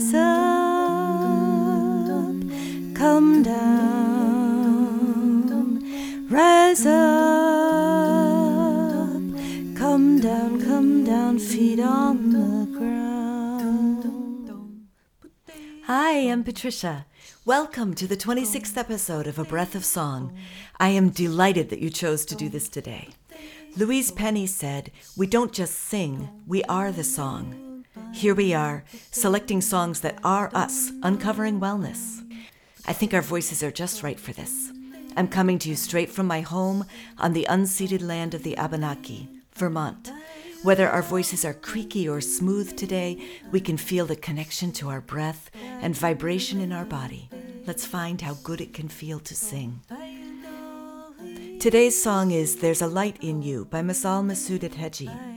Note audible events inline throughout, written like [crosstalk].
Rise up, come down, rise up, come down, come down, feet on the ground. Hi, I'm Patricia. Welcome to the 26th episode of A Breath of Song. I am delighted that you chose to do this today. Louise Penny said, We don't just sing, we are the song. Here we are, selecting songs that are us, uncovering wellness. I think our voices are just right for this. I'm coming to you straight from my home on the unceded land of the Abenaki, Vermont. Whether our voices are creaky or smooth today, we can feel the connection to our breath and vibration in our body. Let's find how good it can feel to sing. Today's song is There's a Light in You by Mazal Masood Etedgi.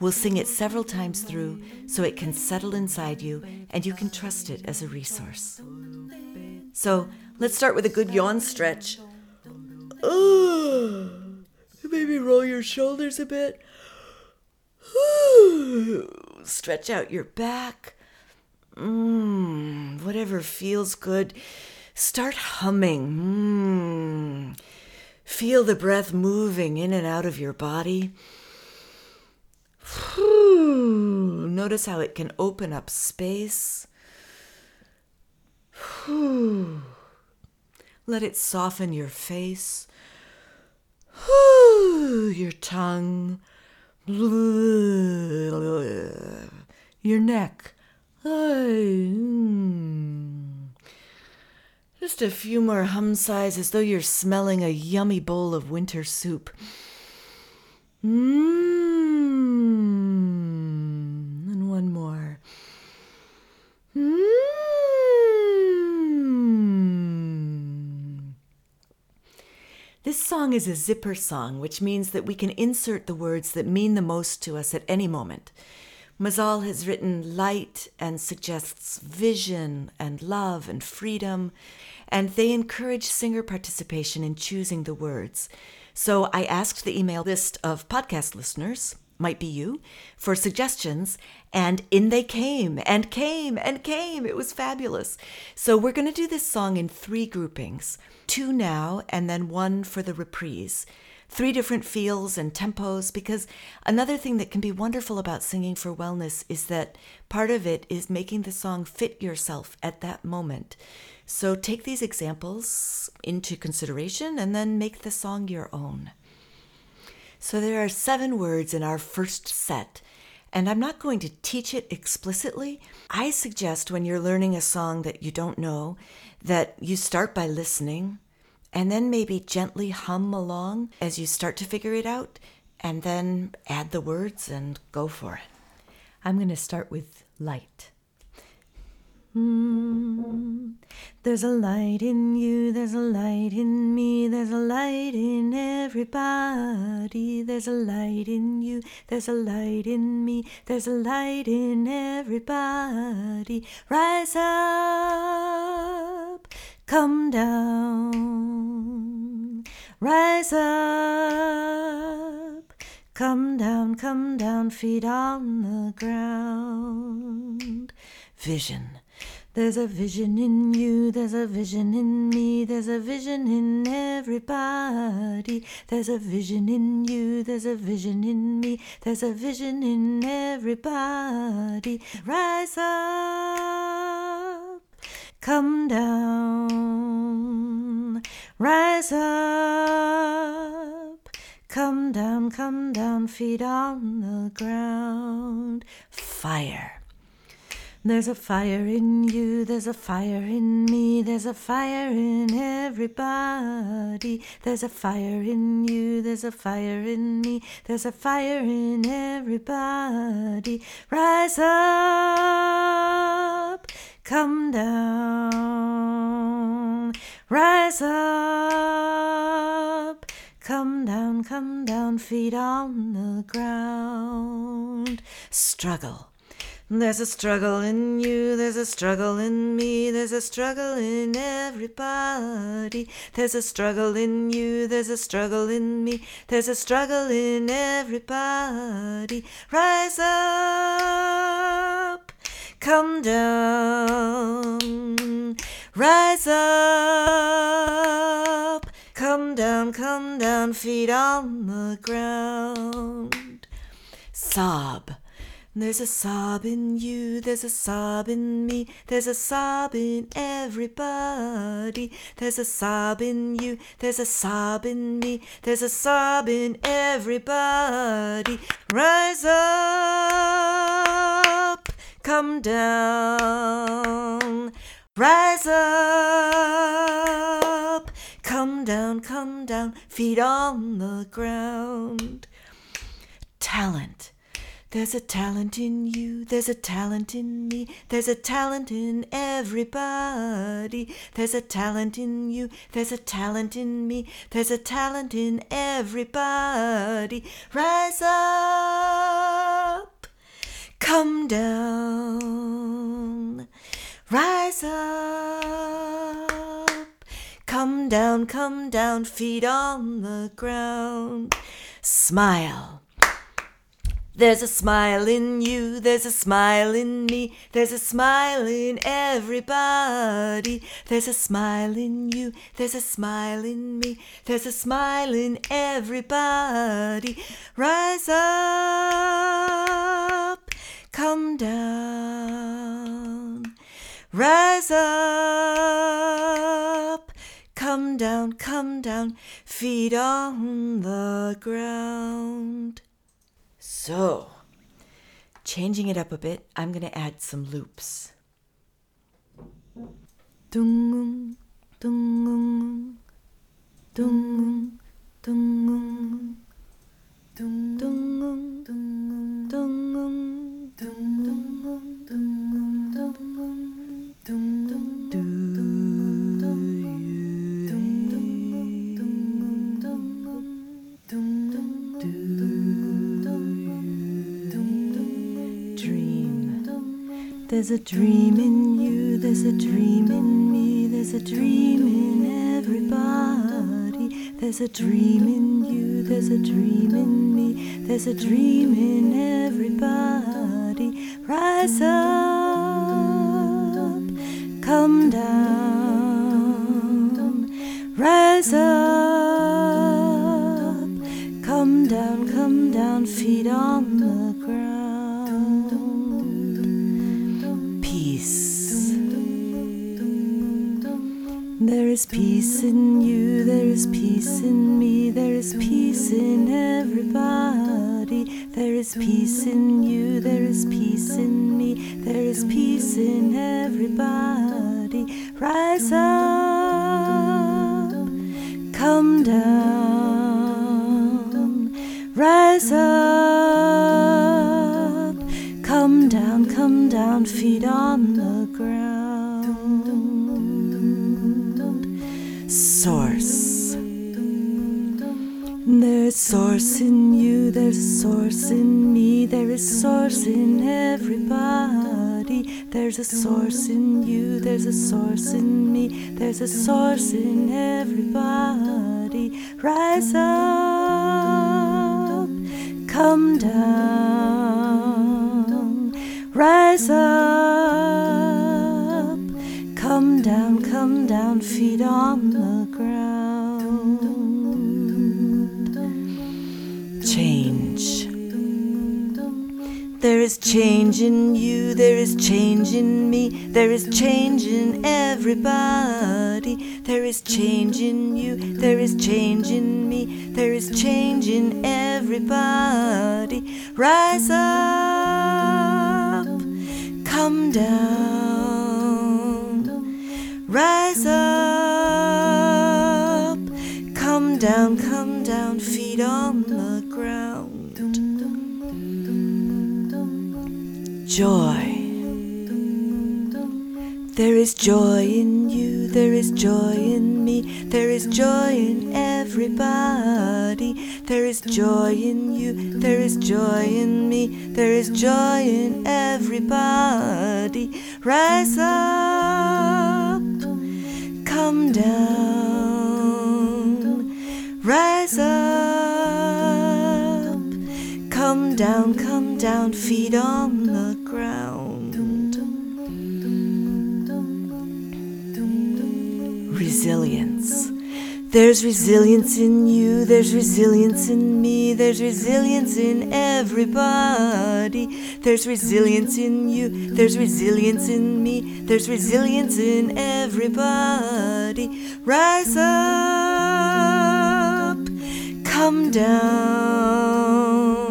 We'll sing it several times through so it can settle inside you and you can trust it as a resource. So let's start with a good yawn stretch. Oh, maybe roll your shoulders a bit. Stretch out your back. Mmm, whatever feels good. Start humming. Mm. Feel the breath moving in and out of your body. Notice how it can open up space. Let it soften your face, your tongue, your neck. Hmm. Just a few more hum sighs as though you're smelling a yummy bowl of winter soup. Mmm. And one more. Mmm. This song is a zipper song, which means that we can insert the words that mean the most to us at any moment. Mazal has written light and suggests vision and love and freedom, and they encourage singer participation in choosing the words. So I asked the email list of podcast listeners, might be you, for suggestions, and in they came and came and came. It was fabulous. So we're going to do this song in three groupings two now, and then one for the reprise three different feels and tempos because another thing that can be wonderful about singing for wellness is that part of it is making the song fit yourself at that moment. So take these examples into consideration and then make the song your own. So there are seven words in our first set. And I'm not going to teach it explicitly. I suggest when you're learning a song that you don't know that you start by listening and then maybe gently hum along as you start to figure it out, and then add the words and go for it. I'm going to start with light. Mm. There's a light in you, there's a light in me, there's a light in everybody. There's a light in you, there's a light in me, there's a light in everybody. Rise up, come down, rise up, come down, come down, feet on the ground. Vision. There's a vision in you, there's a vision in me, there's a vision in everybody. There's a vision in you, there's a vision in me, there's a vision in everybody. Rise up, come down, rise up, come down, come down, feet on the ground. Fire. There's a fire in you, there's a fire in me, there's a fire in everybody. There's a fire in you, there's a fire in me, there's a fire in everybody. Rise up, come down, rise up. Come down, come down, feet on the ground. Struggle. There's a struggle in you, there's a struggle in me, there's a struggle in everybody. There's a struggle in you, there's a struggle in me, there's a struggle in everybody. Rise up, come down. Rise up, come down, come down, feet on the ground. Sob. There's a sob in you, there's a sob in me, there's a sob in everybody. There's a sob in you, there's a sob in me, there's a sob in everybody. Rise up, come down. Rise up, come down, come down, feet on the ground. Talent. There's a talent in you, there's a talent in me, there's a talent in everybody. There's a talent in you, there's a talent in me, there's a talent in everybody. Rise up, come down, rise up, come down, come down, feet on the ground. Smile. There's a smile in you, there's a smile in me, there's a smile in everybody. There's a smile in you, there's a smile in me, there's a smile in everybody. Rise up, come down. Rise up, come down, come down, feet on the ground. So, changing it up a bit, I'm going to add some loops. Dung, dung, dung, dung, dung, dung, dung, Dream. There's a dream in you, there's a dream in me, there's a dream in everybody. There's a dream in you, there's a dream in me, there's a dream in everybody. Rise up, come down, There is peace in you, there is peace in me, there is peace in everybody. There is peace in you, there is peace in me, there is peace in everybody. Rise up, come down, rise up, come down, come down, feet on the ground. Source. There's source in you, there's source in me, there is source in everybody. There's a source in you, there's a source in me, there's a source in everybody. Rise up, come down, rise up, come down, feet on the ground. Change. There is change in you, there is change in me, there is change in everybody. There is change in you, there is change in me, there is change in everybody. Rise up, come down, down, come down, feet on the ground. Joy. There is joy in you, there is joy in me, there is joy in everybody. There is joy in you, there is joy in me, there is joy in everybody. Rise up, Come down, come down, feet on the ground. Resilience. There's resilience in you, there's resilience in me, there's resilience in everybody. There's resilience in you, there's resilience in me, there's resilience in everybody. Rise up, come down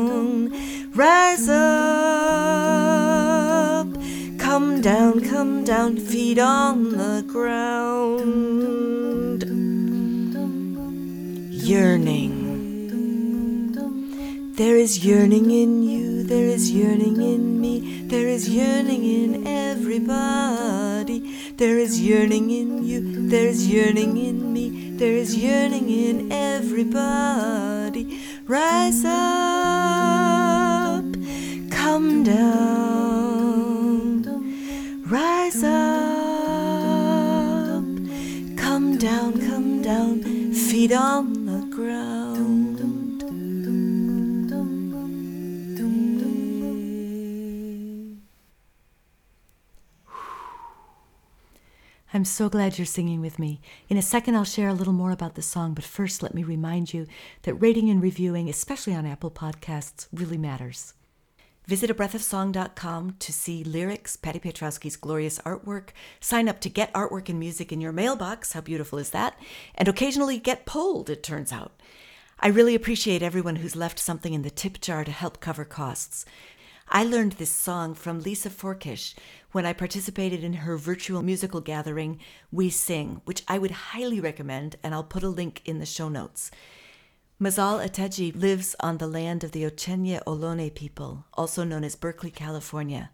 rise up, come down, come down, feet on the ground yearning. There is yearning in you, there is yearning in me, there is yearning in everybody. There is yearning in you, there is yearning in me, there is yearning in everybody. Rise up, come down, rise up, come down, come down, feet on the ground. I'm so glad you're singing with me. In a second, I'll share a little more about the song, but first, let me remind you that rating and reviewing, especially on Apple Podcasts, really matters. Visit abreathofsong.com to see lyrics, Patty Piotrowski's glorious artwork, sign up to get artwork and music in your mailbox, how beautiful is that, and occasionally get polled, it turns out. I really appreciate everyone who's left something in the tip jar to help cover costs. I learned this song from Lisa Forkish when I participated in her virtual musical gathering, We Sing, which I would highly recommend, and I'll put a link in the show notes. Mazal Etedgi lives on the land of the Chochenyo Ohlone people, also known as Berkeley, California.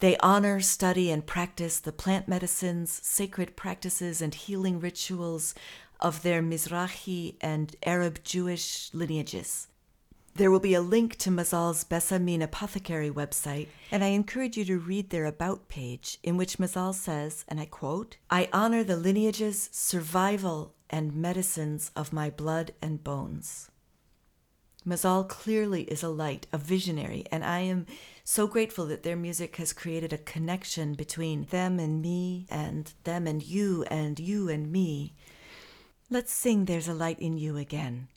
They honor, study, and practice the plant medicines, sacred practices, and healing rituals of their Mizrahi and Arab Jewish lineages. There will be a link to Mazal's Bsamim Apothecary website, and I encourage you to read their About page, in which Mazal says, and I quote, I honor the lineages, survival, and medicines of my blood and bones. Mazal clearly is a light, a visionary, and I am so grateful that their music has created a connection between them and me, and them and you, and you and me. Let's sing There's a Light in You again.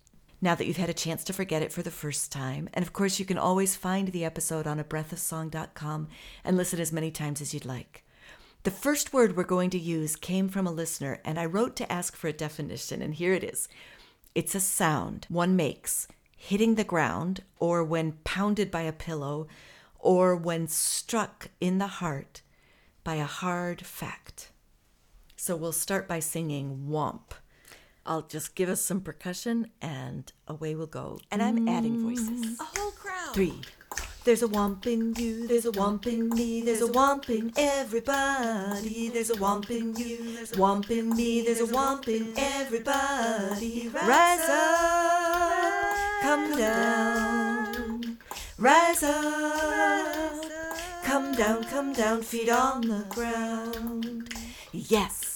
Now that you've had a chance to forget it for the first time, and of course, you can always find the episode on a breathofsong.com and listen as many times as you'd like. The first word we're going to use came from a listener, and I wrote to ask for a definition, and here it is it's a sound one makes hitting the ground, or when pounded by a pillow, or when struck in the heart by a hard fact. So we'll start by singing Womp. I'll just give us some percussion and away we'll go. And I'm adding voices. A whole crowd. Three. There's a womp in you, there's a womp in me, there's a womp in everybody, there's a womp in you, there's a womp in me, there's a womp in everybody. Rise up, come down, rise up, come down, come down, feet on the ground. Yes.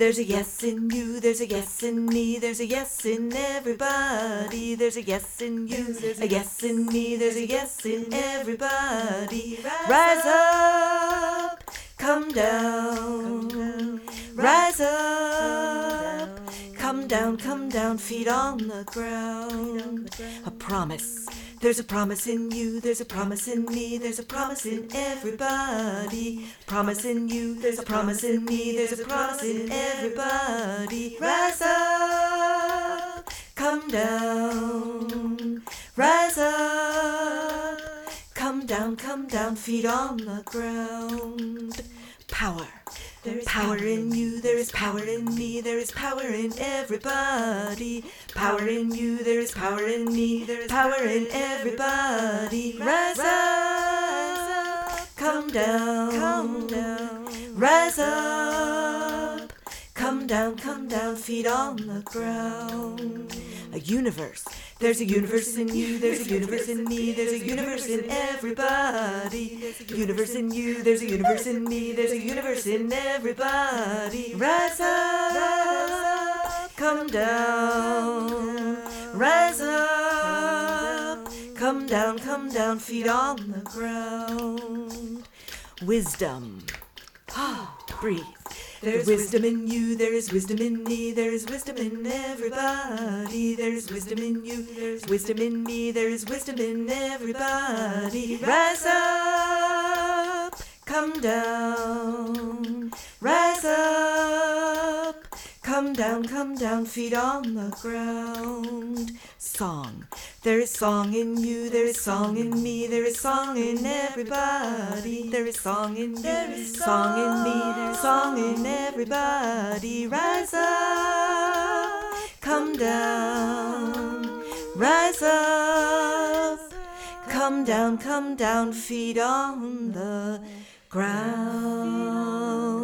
There's a yes in you, there's a yes in me, there's a yes in everybody. There's a yes in you, there's a yes in me, there's a yes in everybody. Rise up, come down, rise up, come down, come down, feet on the ground. A promise. There's a promise in you, there's a promise in me, there's a promise in everybody. Promise in you, there's a promise in me, there's a promise in everybody. Rise up, come down, rise up, come down, come down, feet on the ground. Power. There is power in you, there is power in me, there is power in everybody. Power in you, there is power in me, there is power in everybody. Rise up, come down, come down, rise up, come down, come down, feet on the ground. A universe. There's a universe in you, there's a universe in me, there's a universe in everybody. Universe in you, there's a universe in me, there's a universe in everybody. Rise up, come down, rise up, come down, come down, feet on the ground. Wisdom. [sighs] breathe. There's wisdom in you, there is wisdom in me, there is wisdom in everybody. There's wisdom in you, there's wisdom in me, there is wisdom in everybody. Rise up, come down, rise up. Come down, come down, feet on the ground. Song. There is song in you, there is song in me, there is song in everybody. There is song in you, there is song in me, there is song in everybody. Rise up, come down, rise up. Come down, come down, feet on the ground.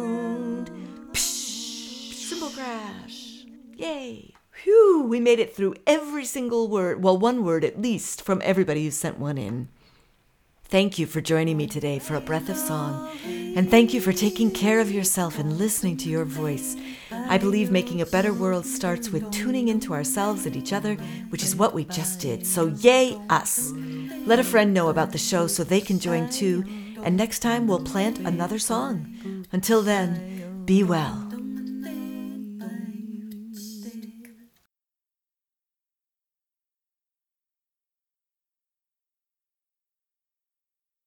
Crash. Yay. Phew, we made it through every single word, well, one word at least, from everybody who sent one in. Thank you for joining me today for a breath of song, and thank you for taking care of yourself and listening to your voice. I believe making a better world starts with tuning into ourselves and each other, which is what we just did. So, yay, us! Let a friend know about the show so they can join too, and next time we'll plant another song. Until then, be well.